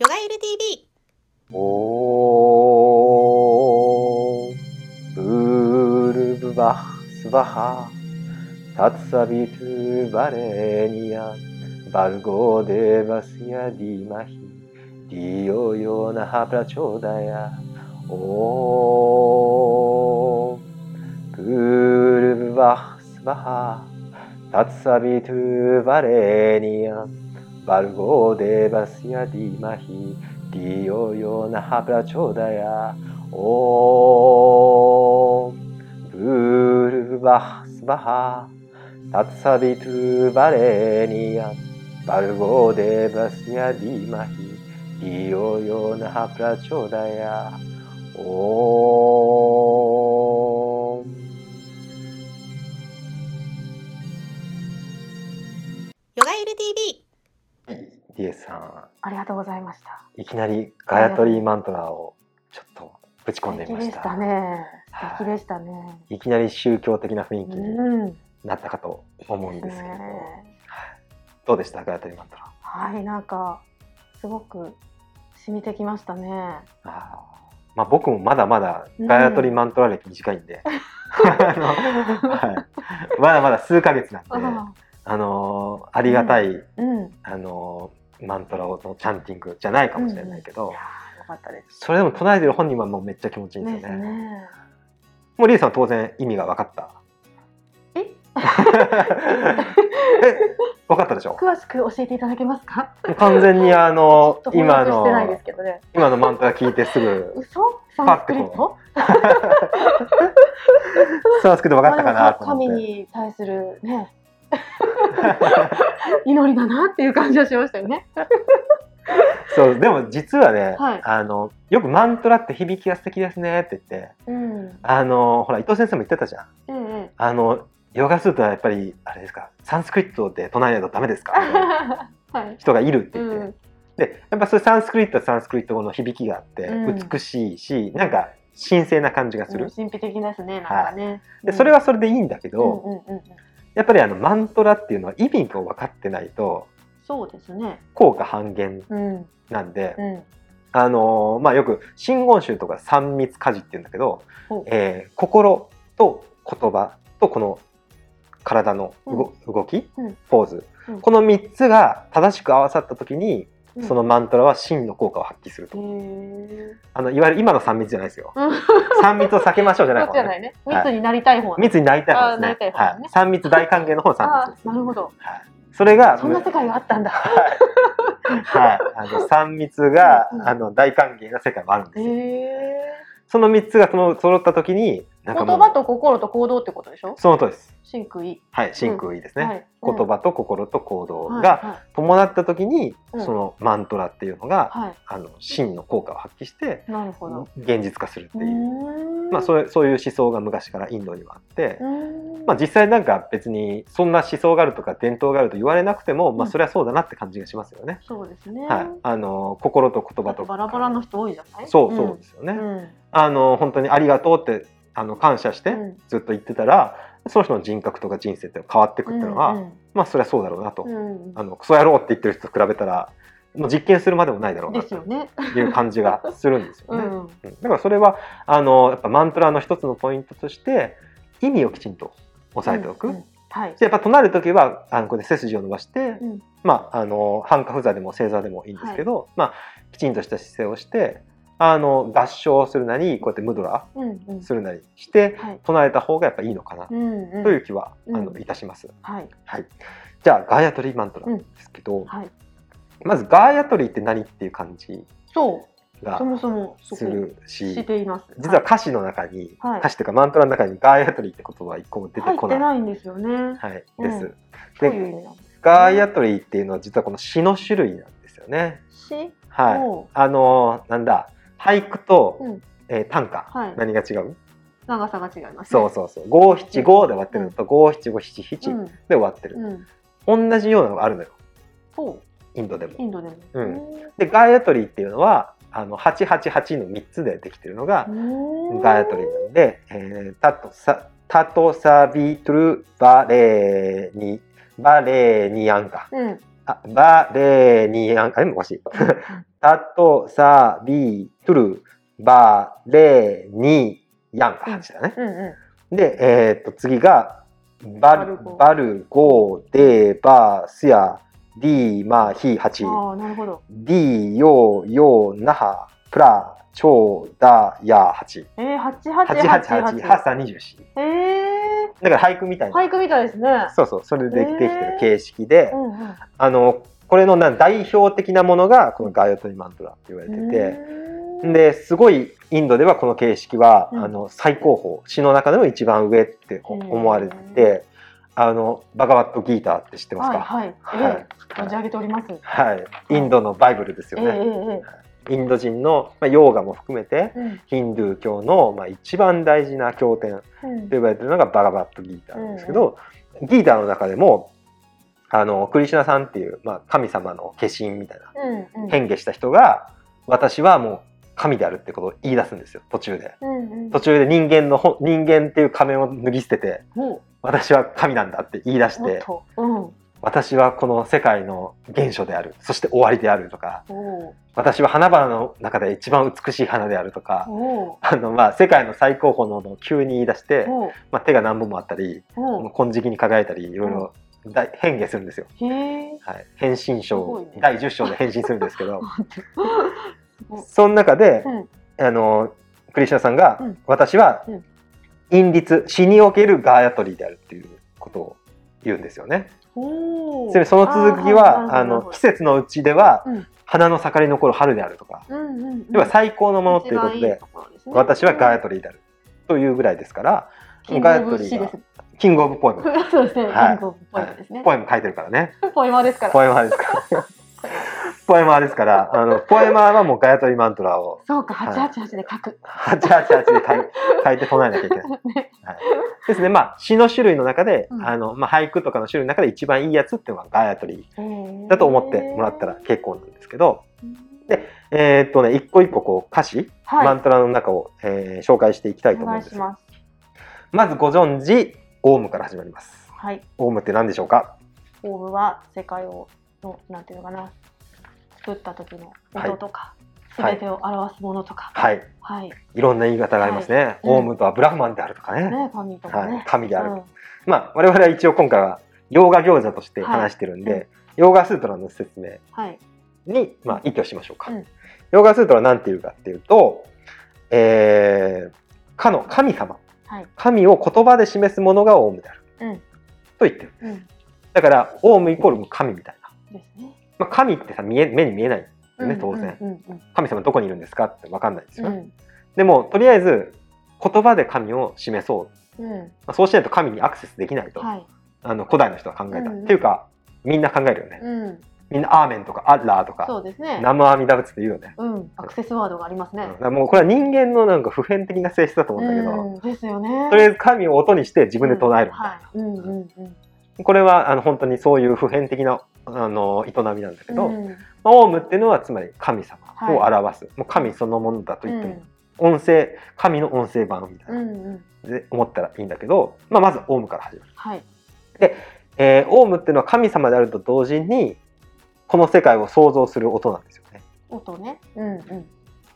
ヨガエル TV オーブルブバッスバハタツサビトゥバレニアバルゴデバスヤディマヒディオヨナハプラチョダヤオーブルブバスバハ。タツサビトゥバレニア。バルゴデバスヤディマヒ。ディオヨナハプラチョダヤ。オーブルバスバハ。タツサビトゥバレニア。भर्गो देवस्य धीमहि धियो यो नः प्रचोदयात्。ॐ भूर्भुवः स्वः。तत्सवितुर्वरेण्यं。भर्गो देवस्य धीमहि धियो यो नः प्रचोदयात्。オーンさんありがとうございました。いきなりガヤトリーマントラをちょっとぶち込んでみまし。素敵でしたたね。はい素敵でしたね。いきなり宗教的な雰囲気にうん。なったかと思うんですけれど、ねどうでした？ガヤトリーマントラはい、なんかすごく染みてきましたね。あーまあ僕もまだまだガヤトリーマントラ歴短いんで、あのはい、まだまだ数ヶ月なんで、ああのーありがたい、うん。あのーマントラのチャンティングじゃないかもしれないけど、いやーよかったです。それでも唱えてる本人はもうめっちゃ気持ちいいんですよね。ね。もうリーさんは当然意味が分かった。え？え？分かったでしょ？詳しく教えていただけますか？完全にあのちょっと翻今のですけどね。今のマントラ聞いてすぐ嘘？サンスクリット？サンスクリット分かったかなと思って。に対するね 祈りだなっていう感じはしましたよね。そうでも実はね、はいあのよくマントラって響きが素敵ですねって言ってうん。あのほら伊藤先生も言ってたじゃん。うんうん。あのヨガスートはやっぱりあれですかサンスクリットで唱えないとダメですか？はい。人がいるってう言って。ん。でやっぱそういうサンスクリットはサンスクリット語の響きがあってうん美しいし、なんか神聖な感じがする、うん神秘的ですね。なんかね。でそれはそれでいいんだけど、うんうんうんうん。やっぱりあのマントラっていうのは意味が分かってないとそうですね。効果半減うん。なんで、うん。あのーまあよく真言宗とか三密家事って言うんだけど、えー心と言葉とこの体の動,、動き、うん。ポーズ、うん。この3つが正しく合わさった時に、うんそのマントラは真の効果を発揮すると、へえ。あのいわゆる今の三密じゃないですよ。うん。三密を避けましょうじゃないそうじゃないね。はい。密になりたい方ね。密になりたい方ですね。ね。はい、三密大歓迎の方の三あ密です。あ、なるほど。はい、それがそんな世界があったんだ。はい、はい、あの三密が、うんあの大歓迎な世界もあるんですよ。その三つがその揃った時に、言葉と心と行動ってことでしょ？その通りです。真空意。はい、真空いいですね。はい言葉と心と行動はいが伴った時に、うんそのマントラっていうのが、はい。あの真の効果を発揮してなるほど。現実化するってういう、まあそういうそういう思想が昔からインドにはあってまあ実際なんか別にそんな思想があるとか伝統があると言われなくても、まあうんそれはそうだなって感じがしますよね。そうですね。はい、あの心と言葉とバラバラの人多いじゃない？そうそうですよね。うん。あの本当にありがとうってあの感謝してうんずっと言ってたら、その人の人格とか人生って変わってくっていうのは、うんまあそれはそうだろうなと、うんあのクソ野郎って言ってる人と比べたらもう実験するまでもないだろうなと。いう感じがするんですよね。うん。うんだからそれはあのやっぱマントラの一つのポイントとして意味をきちんと押さえておく。うんうんはい。でやっぱ唱える時はあのこれで背筋を伸ばして、うんまああの半下不座でも正座でもいいんですけど、まあきちんとした姿勢をしてあの合唱するなりこうやってムドラ。するなりしてはい。唱えた方がやっぱいいのかな。という気は、うんあのいたします。はいはい。じゃあガーヤトリーマントラですけど、はい。まずガーヤトリーって何っていう感じそう。がそもそもそこするし、しています。実は歌詞の中に、はい歌詞というかマントラの中にガーヤトリーって言葉は一個も出てこない。ないんですよね。はい、うんです。で。ガーヤトリーっていうのは実はこの詩の種類なんですよね。し。はい。あのーなんだ？俳句と、うんえー短歌、はい何が違う？長さが違いますね。そうそうそう。五七五で終わってるのと五七五七七うん。で終わってる。うん。同じようなのがあるのよ。インドでも。インドでも。うんでガーヤトリーっていうのはあの八八八の三つでできてるのがうん。ガーヤトリーなんで、えー、タトサタトサビトゥルバレーニバレーニアンか。うん。あバレーニアンあれもおかしい。タトサビトゥルバレニヤンが8だね。うんうで、えーっと次がバルバルゴデバスヤディマヒ8ん。ああ、なるほど。ディヨヨナハプラチョダヤ8。えー、八八八888、8三24。ええだから俳句みたいー、な。俳句みたいですね。そうそう、それでできてる形式で、うんうん。あの、これのな代表的なものが、このガイオトリマントラって言われてて、うー。んで、すごいインドではこの形式は、うん。あの、最高峰、詩の中でも一番上って思われてて、あの、バガバットギーターって知ってますか？はいはい。はい。ええ存じ上げております。はい。インドのバイブルですよええね。え。インド人の、まあ、ヨーガも含めて、えうん。ヒンドゥー教の、まあ、一番大事な経典うんと呼ばれてるのがバガバットギーターなんですけど、ギーターの中でもあのクリシュナさんっていう、まあ、神様の化身みたいなうんうん。変化した人が私はもう神であるってことを言い出すんですよ途中で。うんうん。途中で人間のほ人間っていう仮面を脱ぎ捨てても私は神なんだって言い出してと。うん。私はこの世界の原初であるそして終わりであるとかお私は花々の中で一番美しい花であるとかあのまあ世界の最高峰のものを急に言い出して、おまあ、手が何本もあったり金色に輝いたりいろいろ大変化するんですよ。はい、変身す章、ね。第10章で変身するんですけど。うん その中で、うん。あのクリシュナさんが、うん。私はうん。陰律死におけるガーヤトリーであるっていうことを言うんですよね。それその続きはあの季節のうちでは、うん。花の盛り残る春であるとか、うんうんうん。では最高のものっていうことでね。私はガーヤトリーであるというぐらいですから、ガヤトリーが。キングオブポエム、そうですね。キはいングオブポエムですね。ポエム書いてるからね。ポエマーですから。ポエマーですから。ポエマーですから、あの、ポエマーはもうガヤトリマントラをそうか、はい八八八で書く。888で書い書いて唱えなきゃいけない。はい、ですね、まあ、詩の種類の中で、うんあの、まあ、俳句とかの種類の中で一番いいやつっていうのがガヤトリだと思ってもらったら結構なんですけど、でえーっとね、一個一個こう歌詞、はい、マントラの中を、えー紹介していきたいとお思いします。まずご存知、オウムから始まります。はい。オウムって何でしょうか？オーブは世界をのなんていうのかな、作った時の音とか、すべ、はいてを表すものとか。はい。はい。いろんな言い方がありますね。はいうんオウムとはブラフマンであるとかね。ね、神とかね。はい、神である。うんまあ、我々は一応今回は、ヨーガ行者として話してるんで、はいヨーガスートラの説明はい。に、まあ、意図しましょうか。うんヨーガスートラは何て言うかっていうと、えー、かの神様、はい。神を言葉で示すものがオウムである。うん。と言ってる。うん。だから、オウムイコール神みたいな。ですね。まあ、神ってさ見え、目に見えない。よね当然うんうん神様どこにいるんですかって分かんないですよ。うんうん。でも、とりあえず、言葉で神を示そう。まあ、そうしないと神にアクセスできないと、はい。あの古代の人は考えた。うんうんっていうか、みんな考えるよね。うん。みんなアーメンとかアッラーとか、そうですね。ナムアミダ仏って言うよね。うん。アクセスワードがありますねうんもうこれは人間のなんか普遍的な性質だと思うんだけど、うん。ですよね。とりあえず神を音にして自分で唱えるみたいな。はい。うんうんうん。これはあの本当にそういう普遍的なあの営みなんだけど、うんまあオウムっていうのはつまり神様を表す、もう神そのものだと言っても、音声神の音声版みたいうんな、うん。で思ったらいいんだけど、まあ、まずオウムから始まる、はい。えーオウムっていうのは神様であると同時にこの世界を創造する音なんですよね。音ね。うんうん。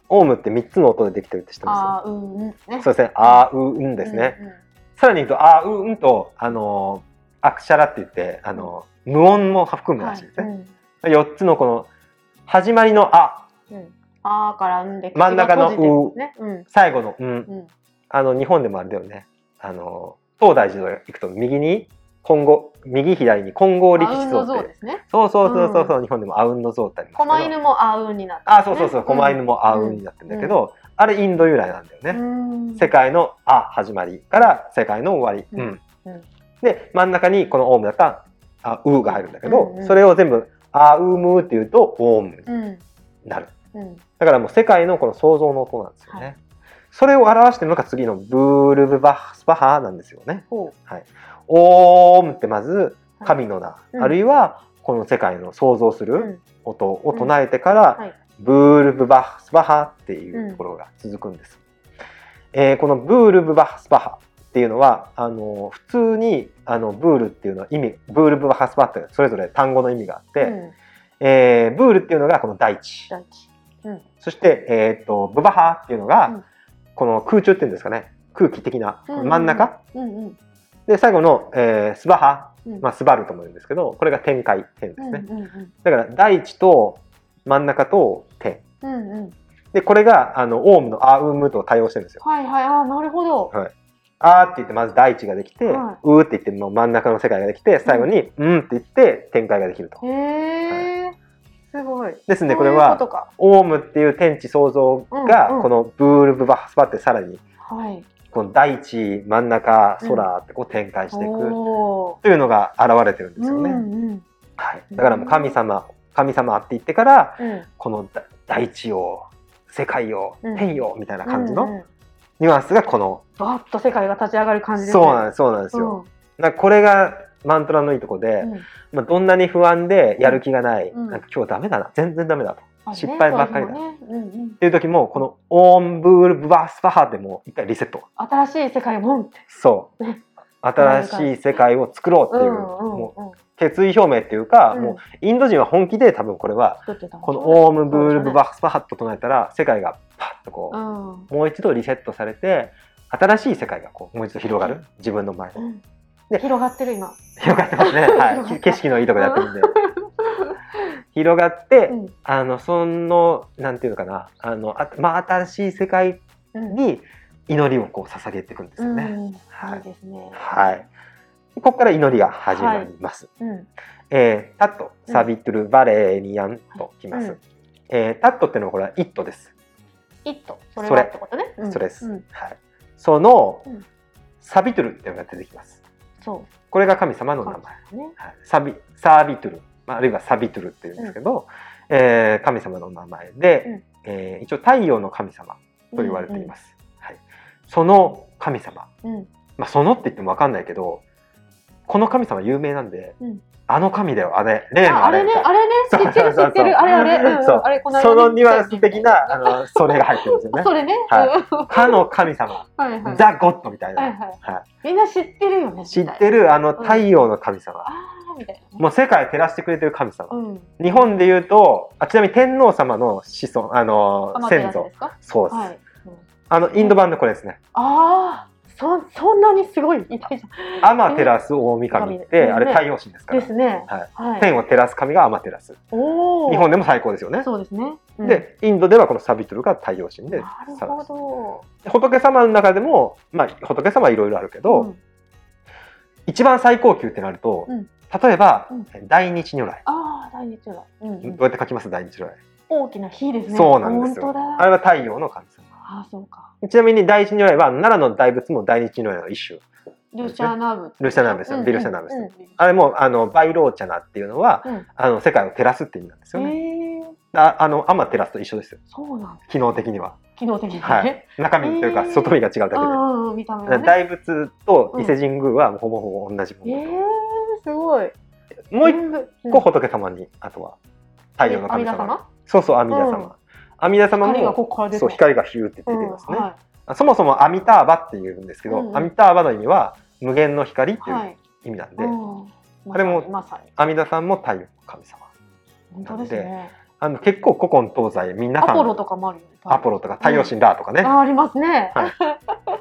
オウムって3つの音でできてるって知ってまあーうんうん。ね。すそうですね。あーううんですね、うんうん。さらに言うとあーううんとあのーアクシャラって言ってあのー無音も含むらしいですね、はい。4つのこの始まりの「あ。うん。うん。あーからうんで真ん中の口が閉じてますね。うん。最後の「うん。うん。」あの日本でもあれだよね。あの東大寺の行くと右に今後右左に金剛力士像って。像ですね。そうそうそうそうそう、日本でもあうんの像ってありますけど。狛犬もあうんになってあそうそうそう狛犬もあうんになってるんだけど、あれインド由来なんだよね、うん。世界の「あ」始まりから世界の終わり、ううん。んうん。で真ん中にこの「オウム」だったら「あう」が入るんだけど、うんうん。それを全部「あうむ」っていうと「オウム」にうん。なる。うん。だからもう世界のこの創造の音なんですよね、はいそれを表してるのが次のブールブバッスバハなんですよね。ほオームってまず神の名、うん。あるいはこの世界の創造すう。うるん。音を唱えてから、はい。ブールブバッスバハっていうところが続くんです。えーこのブールブバッスバハっていうのはあの普通にあのブールっていうのは意味ブールブバハスバってそれぞれ単語の意味があって、うん。えーブールっていうのがこの大地。大地。うん。そして、えっ、と、ブバハっていうのが、うんこの空中っていうんですかね。空気的な真ん中。うんうん。で、最後の、えースバハ、うん。まあ、スバルとも言うんですけど、これが天界、天ですね。だから、大地と真ん中と天。うんうん。うんで、これが、あの、オウムのアウムと対応してるんですよ。はいはい。あーなるほど。あーって言って、まず大地ができて、はうーって言って、もう真ん中の世界ができて、最後に、うん。って言って、天界ができると。へえすごい。ですんで、これは、オウムっていう天地創造が、このブールブバスバってさらに、はい。この大地、真ん中、空ってこう展開していくおというのが現れてるんでーすよね。はい、だからもう神様、神様って言ってから、うん。このだ大地を、世界を、うん。天よみたいな感じのニュアンスがこの、バッと世界が立ち上がる感じですね。そうなんです、そうなんですよ。だこれがマントラのいいとこで、まあ、どんなに不安でやる気がない、うん。なんか今日ダメだな、全然ダメだと。失敗ばっかりだね。うんうん。っていう時も、このオーンブールブバスパハでも一回リセット。新しい世界をボンって。そう。ね。新しい世界を作ろうっていう、もううん決意表明っていうか、うん。もうインド人は本気で多分これは、作ってたこのオームブールブバスパハッと唱えたら、世界がパッとこう、うん。もう一度リセットされて、新しい世界がこうもう一度広がる。自分の前で。うんで広がってる今広がってますね。はい。景色のいいとこでやってるんで。広がって、うんあの、その、なんていうのかな、あの、あまあ、新しい世界うんに祈りをこう捧げていくんですよね。うんはいいいですねはい。ここから祈りが始まります。うんえータット、うんサビトゥル、バレーニアンときます。うんえータットってのはこれはイットです。イットそれそれはってことねうんそれです。うんはい。その、うんサビトゥルっていうのが出てきます。そこれが神様のう名前。ね。はい、サビサービトゥル、まあ、あるいはサビトゥルっていうんですけど、えー神様の名前で、うん。えー一応太陽の神様と言われています。はい、その神様、うん。うんまあ、そのって言っても分かんないけどこの神様有名なんで、うんあの神だよあれ。例のああれねあれね知ってる知ってる。あれあれ。うんあれこの間ねそのニュアンス的なあのそれが入ってるんですよね。それね。はうん。かの神様、はいはい。ザ・ゴッドみたいな、はいはい。はみんな知ってるよねい知ってるあの太陽の神様、ああみたいなね。もう世界を照らしてくれてる神様、うん。日本で言うとあちなみに天皇様の子孫あの先祖。そうです、あのインド版のこれですね。ああそそんなにすごいいたじアマテラス大神ってうんあれ太陽神ですから、ですね。はい。はい。天を照らす神がアマテラス。おお日本でも最高ですよね、そうですね。うん。でインドではこのサビトルが太陽神でなるほど。仏様の中でもまあ仏様はいろいろあるけど、うん。一番最高級ってなると、うん。例えば、うん。大日如来、ああ大日如来。うんうん。どうやって書きます？大日如来、大きな火ですね。そうなんですよ。あれは太陽の神様ああそうか。ちなみに大日如来は奈良の大仏も大日如来の一種。ルシャナブ。ルシャナブですビルシャナブですうんあれもあのバイローチャナっていうのは、うん。あの世界を照らすって意味なんですよね。ああのアマテラスと一緒ですよ。そうなんだ機能的には。機能的にね。はい。中身というか外見が違うだけで。うんうん見た目がね。大仏と伊勢神宮はほぼほぼ同じもの、ええすごい。もう一個仏様にあとは太陽の神様？そうそう阿弥陀様、うん阿弥陀様もここから出てそう光がヒューって出てうんますね、はあそもそも阿弥陀バっていうんですけど、うんうん。阿弥陀バの意味は無限の光っていういはい意味なんで、うんあれもま阿弥陀さんも太陽の神様本当ですね。あの結構古今東西皆さんアポロとかもあるよねアポロとか太陽神ラーとかね、あありますね。はい。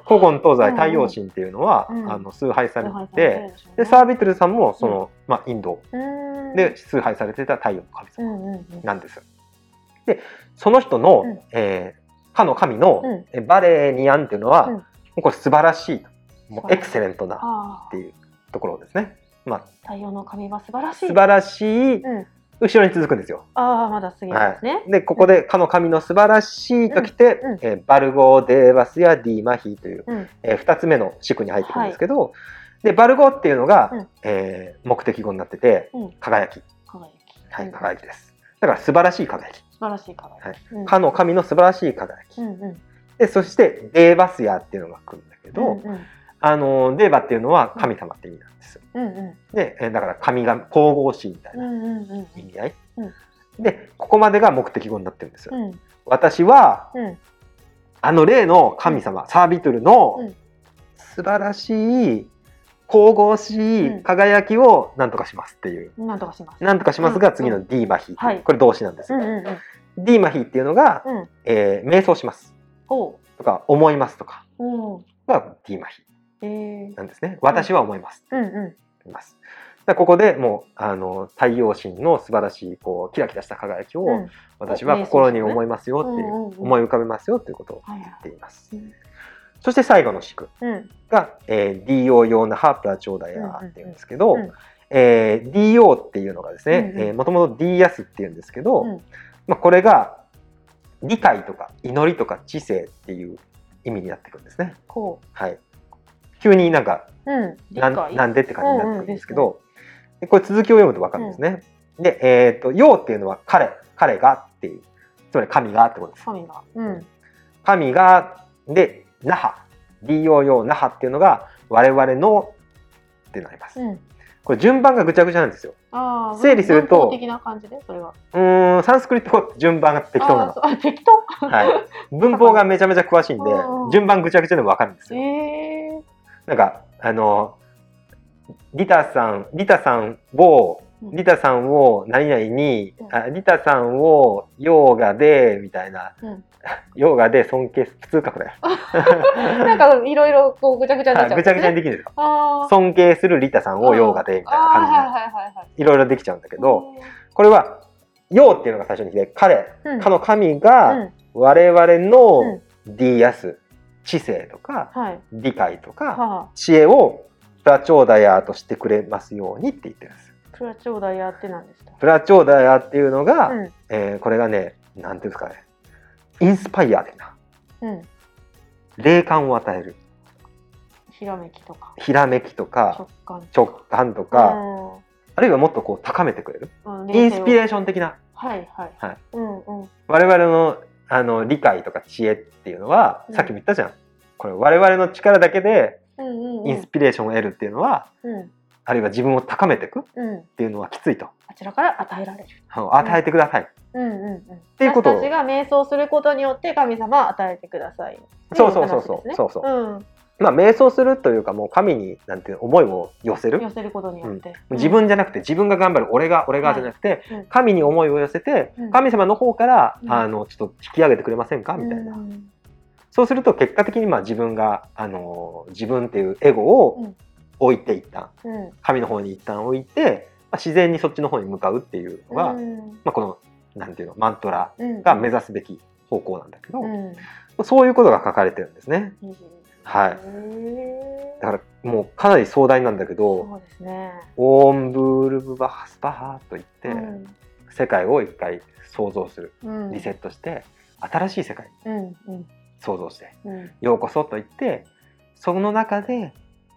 古今東西うん。太陽神っていうのは、うん。あの崇拝されはいてて、でサービトルさんもその、まあ、インドうん。で崇拝されてた太陽の神う様んうんうん。なんです。でその人の、うん。えーかの神の、うん。えバレーニアンっていうのは、うん。これ素晴らしいもうエクセレントなっていうところですね。まあ、太陽の神は素晴らしい。素晴らしい、うん。後ろに続くんですよ。ああまだ次ですね。でここで「かの神の素晴らしい」ときて、うん。うん。えーバルゴ・デーバスやディーマヒという、うん。え2つ目の地区に入ってくるんですけど、でバルゴっていうのが、うん。えー目的語になっててうん。輝き、輝き。はい、うん。輝きです。だから素晴らしい輝き。素晴らしい輝き。はい。うん。かの神の素晴らしい輝き、うんうん。でそしてデーバスヤっていうのが来るんだけど、うんうん。あのデーバっていうのは神様って意味なんですよ。うんうん。で、えーだから神が神々しいみたいなうんうんうん。意味合い、うん。でここまでが目的語になってるんですよ、うん。私はうん。あの例の神様、サービトゥルのうん。素晴らしい神々しうん。い輝きを何とかしますっていう、なんとかします。なんとかしますがうん。次の D マヒ、はい。これ動詞なんですよ、うんうんうん。ディーマヒっていうのが、うん。えー瞑想します。ほとか思いますとか。がディーマヒえー。なんですね。私は思います、うん。ういます。だここでもうあの太陽神の素晴らしいこうキラキラした輝きを、んうん。私は心に思いますよっていう、うんうんうん。思い浮かべますよっていうことを言っています、うんそして最後の宿うん。が、えー、DO 用のハープラーダヤっていうんですけど、うんうんうん。えー DO っていうのがですねうんうん。えーもともと D ヤスっていうんですけど、うん。まあ、これが理解とか祈りとか知性っていう意味になってくるんですね。こはい、急になんかううん理ななんでって感じになってくるんですけど、でこれ続きを読むと分かるんですね。で、えっ、と、陽っていうのは彼、彼がっていう、つまり神がってことです。神が。うん。神が、で、那覇、DO 用那覇っていうのが我々のってなります。うんこれ順番がぐちゃぐちゃなんですよ。整理すると的な感じでそれはうーん、サンスクリット語って順番が適当なの。あ適当？はい。文法がめちゃめちゃ詳しいんで順番ぐちゃぐちゃでも分かるんですえよ。ーなんか、あの、リタさん、リタさんを、うんリタさんを何々に、うん。あリタさんをヨーガで、みたいな、うん。ヨーガで尊敬す、普通かこれ。なんかいろいろこうぐちゃぐちゃになっちゃうんはいぐちゃぐちゃにでできるんですよ。尊敬するリタさんをヨーガで、みたいな感じで、いろいろできちゃうんだけど、これは、ヨーっていうのが最初に来て、彼、うん。かの神うがん。我々うのん。ディアス、知性とかはい。理解とかはあ。知恵をプラチョーダヤーとしてくれますようにって言ってるんです。プラチョーダヤって何でしたプラチョーダヤーっていうのが、うん。えーこれがね、なんていうんですかね、インスパイア的な、うん。霊感を与える、ひらめきとか。ひらめきとか直感。直感とか、あるいはもっとこう高めてくれる、うんインスピレーーション的な、はいはい。はい。うんうん。我々のあの理解とか知恵っていうのは、うん。さっきも言ったじゃん。これ我々の力だけでうんうんうん。インスピレーションを得るっていうのは、うんあるいは自分を高めていくっうん。ていうのはきついと。あちらから与えられる。与えてください。うんうんうん。ていうこと。を私たちが瞑想することによって神様は与えてください。そうそうそうそう。そうそう。うん。まあ瞑想するというかもう神になんていうの思いを寄せる。寄せることによって。自分じゃなくて自分が頑張る。俺が俺がじゃなくて、うん神に思いを寄せて、うん。神様の方から、うん。あのちょっと引き上げてくれませんか？みたいな、うんそうすると結果的にまあ自分があの自分っていうエゴをうん置いて一旦うん。神の方に一旦置いて、まあ、自然にそっちの方に向かうっていうのが、うん。まあ、このなんていうのマントラうん。が目指すべき方向なんだけど、うん。そういうことが書かれてるんですね。いい。はいだからもうかなり壮大なんだけどそうですね「オーンブールブバハスパハ」と言って、うん。世界を一回想像する。うん。リセットして、新しい世界うん。うん。想像してうん。ようこそと言ってその中で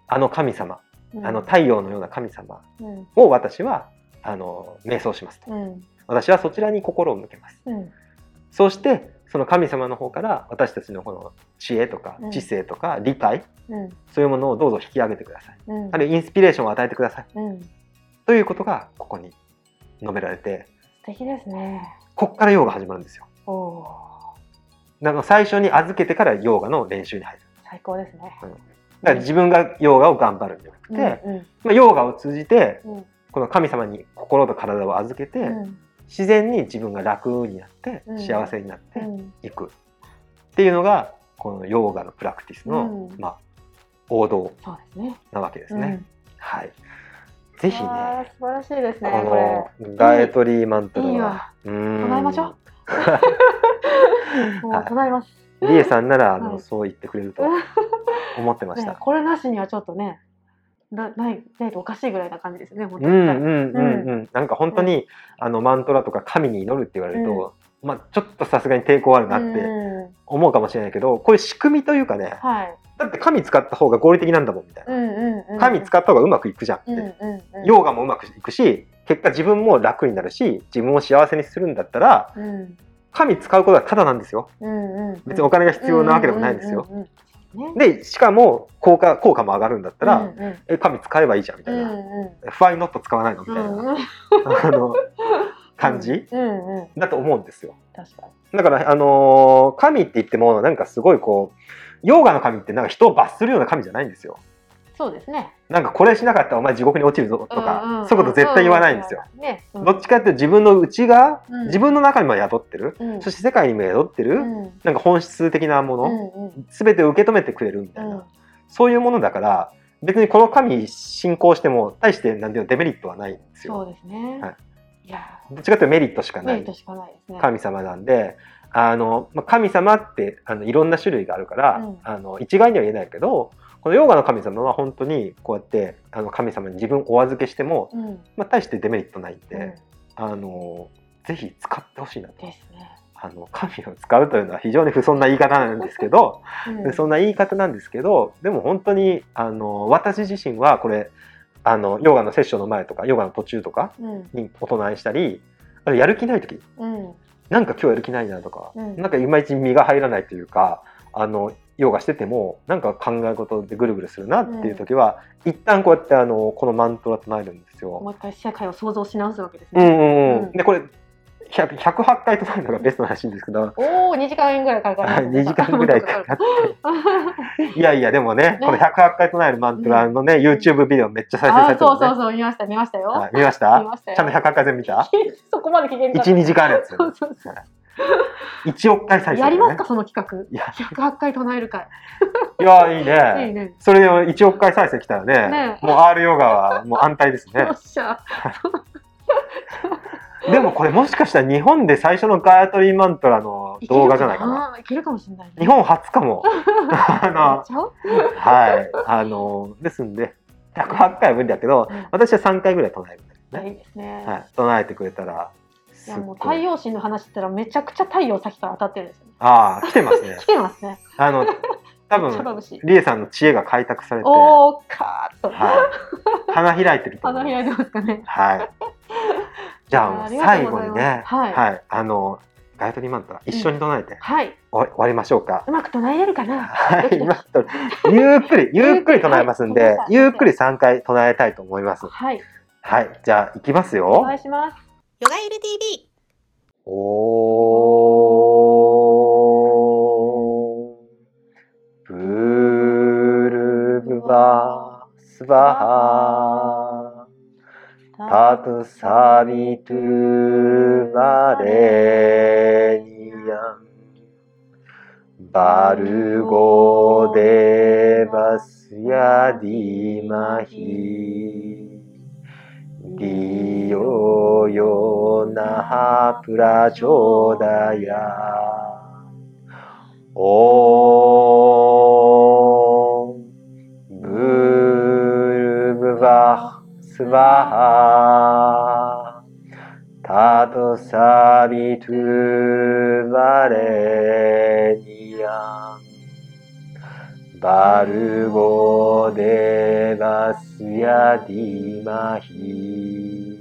あの神様、うん。あの太陽のような神様うん。を私はあの瞑想しますと。うん。私はそちらに心を向けます。うん。そしてその神様の方から私たちのこの知恵とかうん。知性とか理解、うん。そういうものをどうぞ引き上げてください。うん。あるいはインスピレーションを与えてください。うん。ということがここに述べられて素敵ですね。こっからヨガが始まるんですよ。だから最初に預けてからヨガの練習に入る。最高ですねだから自分がヨガを頑張るんじゃなくて、うんまあ、ヨガを通じてうん。この神様に心と体を預けて、うん。自然に自分が楽になってうん。幸せになってうん。いく。っていうのがこのヨガのプラクティスの、うん。まあ、王道なわけですね。うん。はい、ぜひね素晴らしいですねここのガエトリーマントラいいわ。はうーん。唱えましょう。もう唱えますリエさんならあの、はい。そう言ってくれると思ってました。ねこれなしにはちょっとねなないないとおかしいぐらいな感じですね本当にうんうんうんうん、なんか本当に、あのマントラとか神に祈るって言われると、まあちょっとさすがに抵抗あるなってうん。思うかもしれないけどこういう仕組みというかねはい。だって神使った方が合理的なんだもんみたいな、うんうんうん。神使った方がうまくいくじゃんって、うんうんうん。ヨガもうまくいくし結果自分も楽になるし自分を幸せにするんだったらうん神使うことはただなんですよ。うんうん別にお金が必要なわけでもないんですよ、でしかも効果効果も上がるんだったら、うんうん。え神使えばいいじゃんみたいな、うんうん。ファイノット使わないのみたいな、うんうん。あの感じ、うんうんだと思うんですよ。確かだからあのー神って言ってもなんかすごいこうヨガの神ってなんか人を罰するような神じゃないんですよそうですね。なんかこれしなかったらお前地獄に落ちるぞとか、そういうこと絶対言わないんですよ。。ね。うんどっちかっていうと自分の内側、うん自分の中にも宿ってる、うんそして世界にも宿ってる、うんなんか本質的なもの、全てを受け止めてくれるみたいな、うんそういうものだから別にこの神信仰しても大してなんていうのデメリットはないんですよ。そうですね。はいいやどっちかというとメリットしかー、ないメリットしかないですね。神様なんで。あのまあ神様ってあのいろんな種類があるから、うんあの一概には言えないけどこのヨガの神様は本当にこうやってあの神様に自分をお預けしても、うん。まあ、大してデメリットないんで、うん。あのぜひ使ってほしいなと。ですね。あの神を使うというのは非常に不遜な言い方なんですけど、うん。そんな言い方なんですけどでも本当にあの私自身はこれあのヨガのセッションの前とかヨガの途中とかうん。にお唱えしたりあとやる気ない時うん。なんか今日やる気ないなとか、うん。なんかいまいち身が入らないというかあのヨガしててもなんか考え事でぐるぐるするなっていう時は、一旦こうやってあのこのマントラ唱えるんですよ。もう一回世界を想像し直すわけですね。うんうんうん。うん。でこれ100 108回唱えるのがベストらしいんですけど。おお、二時間ぐらいかかるんですね。2時間ぐらいかかって いやいやでもねこの108回唱えるマントラのね、YouTube ビデオめっちゃ再生されてるのねそうそうそう見ました見ましたよ。はい見ました？見ましたよ。ちゃんと108回全部見た？そこまで聞けるかった。12時間あるやつ そうそうそう。1億回再生、ね、やりますかその企いや画。百八回唱える会。いやいいねいいね。それで1億回再生来たらねねもう R ヨガはもう安泰ですねよっしゃ。でもこれもしかしたら日本で最初のガヤトリーマントラの動画じゃないかな。いけるかもしれないね。日本初かも。あの、はい。あの、ですんで、108回は無理だけど、うん私は3回ぐらい唱えるんだけどね。いいですね。はい。唱えてくれたら、いやもう太陽神の話してたらめちゃくちゃ太陽先から当たってるんですよね。ああ、来てますね 来。てますね。あの、多分、眩しい。リエさんの知恵が開拓されて、はおおカーッと。い。花開いてると思。花開いてますかね。はい。じゃあ最後にね、はいあの、ガヤトリーマントラ一緒に唱えてはい。終わりましょうか。うまく唱えれるかな？はい、今とゆっくり、ゆっくり唱えますんで、はいゆっくり3回唱えたいと思います。はい。はい、じゃあ、いきますおよ。願いします。ヨガエル TV おー。ブルブバスバハ。タトサビトゥバレニヤン。バルゴデバスヤディマヒ。ディヨヨナハプラチョダヤオーブルブバスバハタトサビトゥバレニヤバルゴデバスヤディマヒ。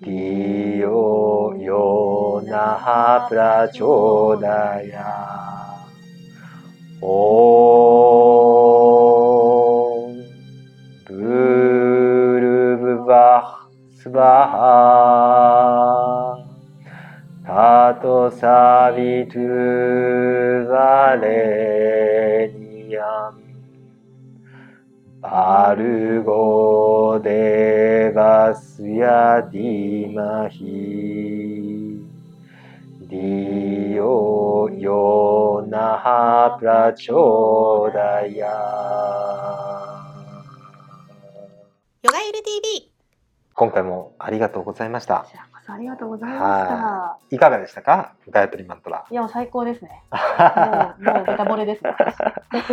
ディヨヨナハプラチョダヤ。オーブルブバスバハ。タトサビトゥバレニ。アルゴデバスヤディマヒ。ディオヨナハプラチョーダヤ今回もありがとうございましたありがとうございましたは。いかがでしたか？ガヤトリマントラいやもう最高ですね。もうもうベタ惚れですね。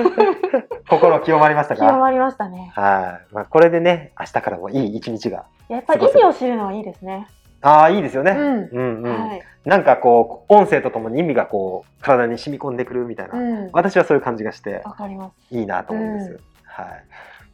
心清まりましたか？清まりましたね。はい、まあ、これでね明日からもいい一日がやっぱり意味を知るのはいいですね。ああいいですよね、うん。うんうんはい。なんかこう音声とともに意味がこう体に染み込んでくるみたいな、うん。私はそういう感じがしてわかります。いいなと思うんです、うんはい、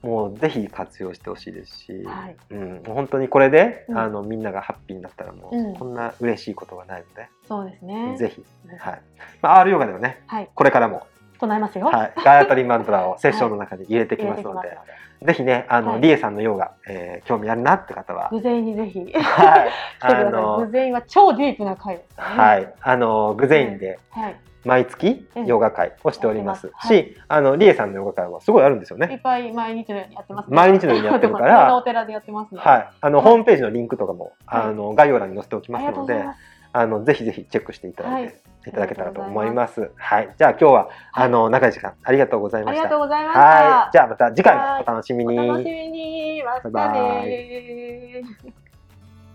もうぜひ活用してほしいですし、はい。うん、本当にこれで、うんあのみんながハッピーになったらもう、うんこんな嬉しいことがないので、そうですね。ぜひ、うんはいまあ、R ヨガではねはい。これからも、唱えますよ。はい、ガヤトリマントラをセッションの中に入れてきますので、てきますので。ぜひねあの、はいリエさんのヨガ、えー興味あるなって方は、無全にぜひ来てくはい、ださい。無全は超ディープな回ですね。はい、あのグゼインで、はい。毎月うん。ヨガ会をしております。やってます。はし、あのリエさんのヨガ会はすごいあるんですよいっね。ぱい毎日のようにやってます、毎日のようにやってるからお寺でやってますね。はい、あの、はい。ホームページのリンクとかも、はい。あの概要欄に載せておきありますのでがとうござい。あのぜひぜひチェックしていただいはい。て、い、ただけたらと思います。はい、じゃあ今日は、あの長い時間ありがとうございありました。がとうございました。はい、じゃあまた次回もお楽しみに。お楽しみに。またバイ。バね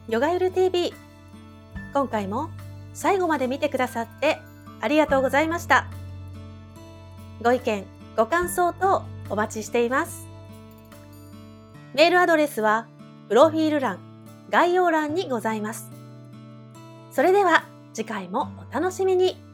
ヨガゆる TV 今回も最後まで見てくださってありがとうございました。ご意見ご感想等お待ちしています。メールアドレスはプロフィール欄概要欄にございます。それでは次回もお楽しみに。